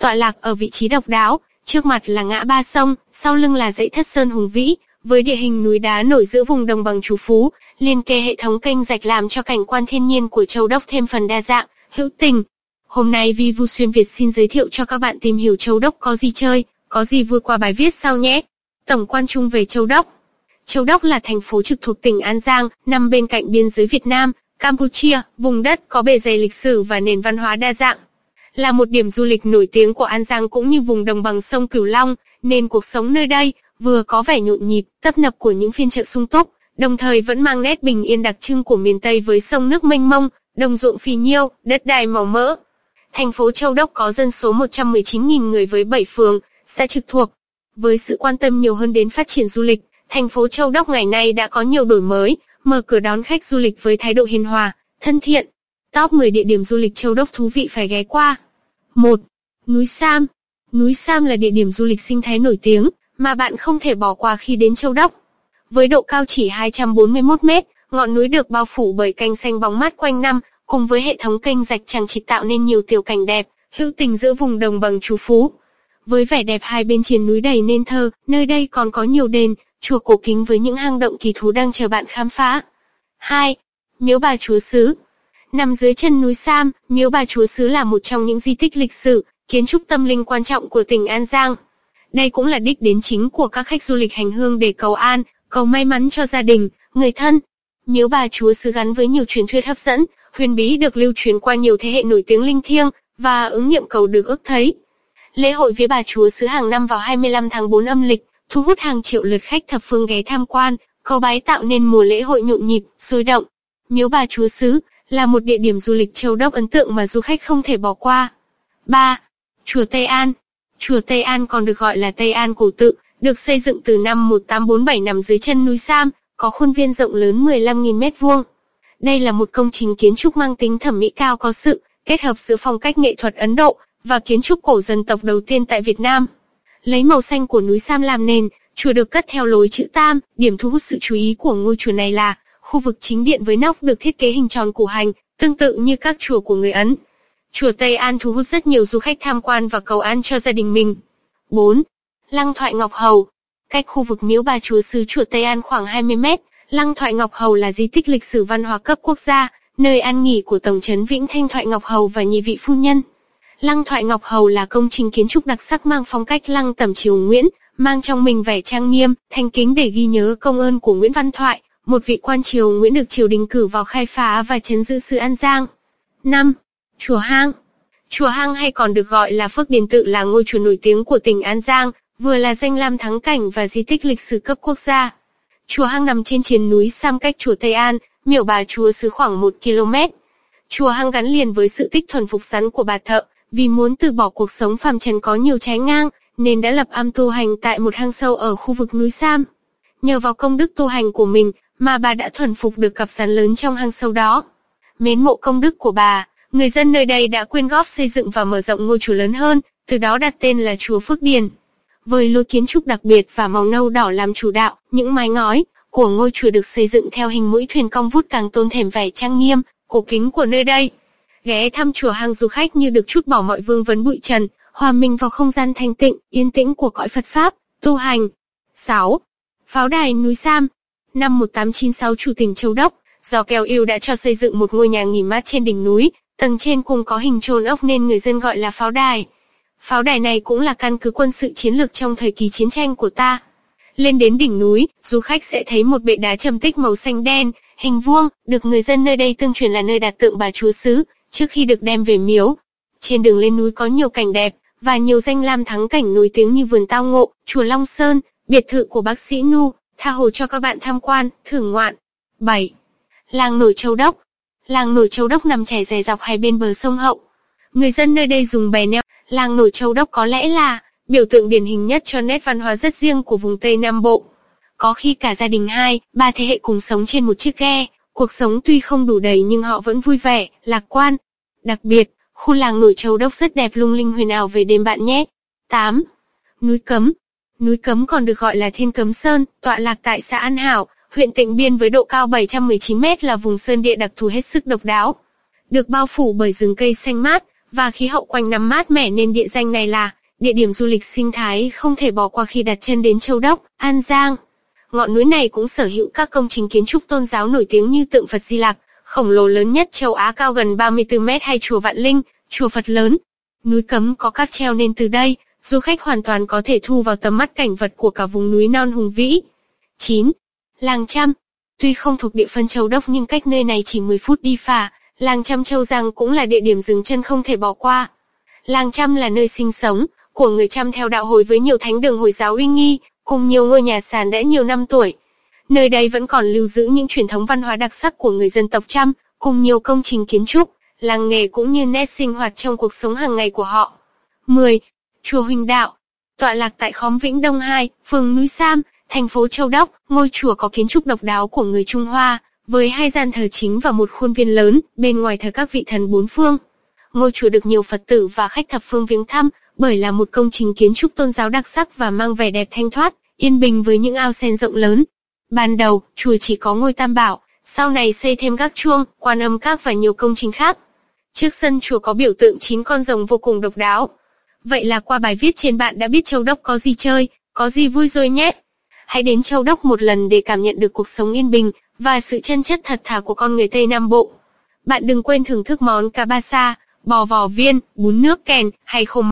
tọa lạc ở vị trí độc đáo, trước mặt là ngã ba sông, sau lưng là dãy thất sơn hùng vĩ, với địa hình núi đá nổi giữa vùng đồng bằng trù phú, liên kề hệ thống kênh rạch làm cho cảnh quan thiên nhiên của Châu Đốc thêm phần đa dạng, hữu tình. Hôm nay Vi Vu Xuyên Việt xin giới thiệu cho các bạn tìm hiểu Châu Đốc có gì chơi, có gì vui qua bài viết sau nhé. Tổng quan chung về Châu Đốc Châu Đốc là thành phố trực thuộc tỉnh An Giang, nằm bên cạnh biên giới Việt Nam, Campuchia, vùng đất có bề dày lịch sử và nền văn hóa đa dạng. Là một điểm du lịch nổi tiếng của An Giang cũng như vùng đồng bằng sông Cửu Long, nên cuộc sống nơi đây vừa có vẻ nhộn nhịp, tấp nập của những phiên chợ sung túc, đồng thời vẫn mang nét bình yên đặc trưng của miền Tây với sông nước mênh mông, đồng ruộng phì nhiêu, đất đai màu mỡ. Thành phố Châu Đốc có dân số 119.000 người với 7 phường, xã trực thuộc. Với sự quan tâm nhiều hơn đến phát triển du lịch, thành phố Châu Đốc ngày nay đã có nhiều đổi mới, mở cửa đón khách du lịch với thái độ hiền hòa, thân thiện. Top 10 địa điểm du lịch Châu Đốc thú vị phải ghé qua. 1. Núi Sam Núi Sam là địa điểm du lịch sinh thái nổi tiếng, mà bạn không thể bỏ qua khi đến Châu Đốc. Với độ cao chỉ 241 mét, ngọn núi được bao phủ bởi canh xanh bóng mát quanh năm, cùng với hệ thống kênh rạch chẳng chỉ tạo nên nhiều tiểu cảnh đẹp, hữu tình giữa vùng đồng bằng trú phú. Với vẻ đẹp hai bên triền núi đầy nên thơ, nơi đây còn có nhiều đền, chùa cổ kính với những hang động kỳ thú đang chờ bạn khám phá. 2. Miếu bà Chúa xứ Nằm dưới chân núi Sam, Miếu bà Chúa Sứ là một trong những di tích lịch sử, kiến trúc tâm linh quan trọng của tỉnh An Giang. Đây cũng là đích đến chính của các khách du lịch hành hương để cầu an, cầu may mắn cho gia đình, người thân. Miếu bà Chúa Sứ gắn với nhiều truyền thuyết hấp dẫn, huyền bí được lưu truyền qua nhiều thế hệ nổi tiếng linh thiêng, và ứng nghiệm cầu được ước thấy. Lễ hội vía bà Chúa Sứ hàng năm vào 25 tháng 4 âm lịch, thu hút hàng triệu lượt khách thập phương ghé tham quan, cầu bái tạo nên mùa lễ hội nhộn nhịp, sôi động. Miếu bà Chúa Sứ là một địa điểm du lịch châu đốc ấn tượng mà du khách không thể bỏ qua. 3. Chùa Tây An Chùa Tây An còn được gọi là Tây An Cổ Tự, được xây dựng từ năm 1847 nằm dưới chân núi Sam, có khuôn viên rộng lớn 15.000 mét vuông. Đây là một công trình kiến trúc mang tính thẩm mỹ cao có sự kết hợp giữa phong cách nghệ thuật Ấn Độ và kiến trúc cổ dân tộc đầu tiên tại Việt Nam. Lấy màu xanh của núi Sam làm nền, chùa được cất theo lối chữ Tam, điểm thu hút sự chú ý của ngôi chùa này là khu vực chính điện với nóc được thiết kế hình tròn củ hành, tương tự như các chùa của người Ấn. Chùa Tây An thu hút rất nhiều du khách tham quan và cầu an cho gia đình mình. 4. Lăng Thoại Ngọc Hầu Cách khu vực miếu bà chúa xứ chùa Tây An khoảng 20 mét, Lăng Thoại Ngọc Hầu là di tích lịch sử văn hóa cấp quốc gia, nơi an nghỉ của Tổng trấn Vĩnh Thanh Thoại Ngọc Hầu và nhị vị phu nhân. Lăng Thoại Ngọc Hầu là công trình kiến trúc đặc sắc mang phong cách lăng tẩm triều Nguyễn, mang trong mình vẻ trang nghiêm, thanh kính để ghi nhớ công ơn của Nguyễn Văn Thoại, một vị quan triều Nguyễn được triều đình cử vào khai phá và chấn giữ sự An Giang. 5. Chùa Hang Chùa Hang hay còn được gọi là Phước Điền Tự là ngôi chùa nổi tiếng của tỉnh An Giang, vừa là danh lam thắng cảnh và di tích lịch sử cấp quốc gia. Chùa Hang nằm trên triền núi Sam cách chùa Tây An, miểu bà chùa xứ khoảng 1 km. Chùa Hang gắn liền với sự tích thuần phục rắn của bà thợ, vì muốn từ bỏ cuộc sống phàm trần có nhiều trái ngang, nên đã lập am tu hành tại một hang sâu ở khu vực núi Sam. Nhờ vào công đức tu hành của mình, mà bà đã thuần phục được cặp rắn lớn trong hang sâu đó. Mến mộ công đức của bà, người dân nơi đây đã quyên góp xây dựng và mở rộng ngôi chùa lớn hơn, từ đó đặt tên là chùa Phước Điền. Với lối kiến trúc đặc biệt và màu nâu đỏ làm chủ đạo, những mái ngói của ngôi chùa được xây dựng theo hình mũi thuyền cong vút càng tôn thèm vẻ trang nghiêm, cổ kính của nơi đây. Ghé thăm chùa hàng du khách như được chút bỏ mọi vương vấn bụi trần, hòa mình vào không gian thanh tịnh, yên tĩnh của cõi Phật Pháp, tu hành. 6. Pháo đài núi Sam Năm 1896 chủ tỉnh Châu Đốc, do kèo yêu đã cho xây dựng một ngôi nhà nghỉ mát trên đỉnh núi, tầng trên cùng có hình trôn ốc nên người dân gọi là pháo đài. Pháo đài này cũng là căn cứ quân sự chiến lược trong thời kỳ chiến tranh của ta. Lên đến đỉnh núi, du khách sẽ thấy một bệ đá trầm tích màu xanh đen, hình vuông, được người dân nơi đây tương truyền là nơi đặt tượng bà chúa xứ, trước khi được đem về miếu. Trên đường lên núi có nhiều cảnh đẹp, và nhiều danh lam thắng cảnh nổi tiếng như vườn tao ngộ, chùa Long Sơn, biệt thự của bác sĩ Nu, tha hồ cho các bạn tham quan, thưởng ngoạn. 7. Làng nổi Châu Đốc Làng nổi Châu Đốc nằm trải dài dọc hai bên bờ sông Hậu. Người dân nơi đây dùng bè neo. Làng nổi Châu Đốc có lẽ là biểu tượng điển hình nhất cho nét văn hóa rất riêng của vùng Tây Nam Bộ. Có khi cả gia đình hai, ba thế hệ cùng sống trên một chiếc ghe, cuộc sống tuy không đủ đầy nhưng họ vẫn vui vẻ, lạc quan. Đặc biệt, khu làng nổi Châu Đốc rất đẹp lung linh huyền ảo về đêm bạn nhé. 8. Núi Cấm Núi Cấm còn được gọi là Thiên Cấm Sơn, tọa lạc tại xã An Hảo, huyện Tịnh Biên với độ cao 719 m là vùng sơn địa đặc thù hết sức độc đáo. Được bao phủ bởi rừng cây xanh mát, và khí hậu quanh năm mát mẻ nên địa danh này là địa điểm du lịch sinh thái không thể bỏ qua khi đặt chân đến Châu Đốc, An Giang. Ngọn núi này cũng sở hữu các công trình kiến trúc tôn giáo nổi tiếng như tượng Phật Di Lặc, khổng lồ lớn nhất châu Á cao gần 34 mét hay chùa Vạn Linh, chùa Phật lớn. Núi Cấm có cáp treo nên từ đây, du khách hoàn toàn có thể thu vào tầm mắt cảnh vật của cả vùng núi non hùng vĩ. 9. Làng Trăm Tuy không thuộc địa phân Châu Đốc nhưng cách nơi này chỉ 10 phút đi phà, làng Trăm Châu Giang cũng là địa điểm dừng chân không thể bỏ qua. Làng Trăm là nơi sinh sống của người Trăm theo đạo hồi với nhiều thánh đường Hồi giáo uy nghi, cùng nhiều ngôi nhà sàn đã nhiều năm tuổi. Nơi đây vẫn còn lưu giữ những truyền thống văn hóa đặc sắc của người dân tộc Trăm, cùng nhiều công trình kiến trúc, làng nghề cũng như nét sinh hoạt trong cuộc sống hàng ngày của họ. 10. Chùa Huỳnh Đạo Tọa lạc tại khóm Vĩnh Đông 2, phường Núi Sam, thành phố Châu Đốc, ngôi chùa có kiến trúc độc đáo của người Trung Hoa, với hai gian thờ chính và một khuôn viên lớn, bên ngoài thờ các vị thần bốn phương. Ngôi chùa được nhiều Phật tử và khách thập phương viếng thăm, bởi là một công trình kiến trúc tôn giáo đặc sắc và mang vẻ đẹp thanh thoát, yên bình với những ao sen rộng lớn. Ban đầu, chùa chỉ có ngôi tam bảo, sau này xây thêm các chuông, quan âm các và nhiều công trình khác. Trước sân chùa có biểu tượng chín con rồng vô cùng độc đáo. Vậy là qua bài viết trên bạn đã biết Châu Đốc có gì chơi, có gì vui rồi nhé. Hãy đến Châu Đốc một lần để cảm nhận được cuộc sống yên bình và sự chân chất thật thà của con người Tây Nam Bộ. Bạn đừng quên thưởng thức món cá ba sa, bò vò viên, bún nước kèn hay khô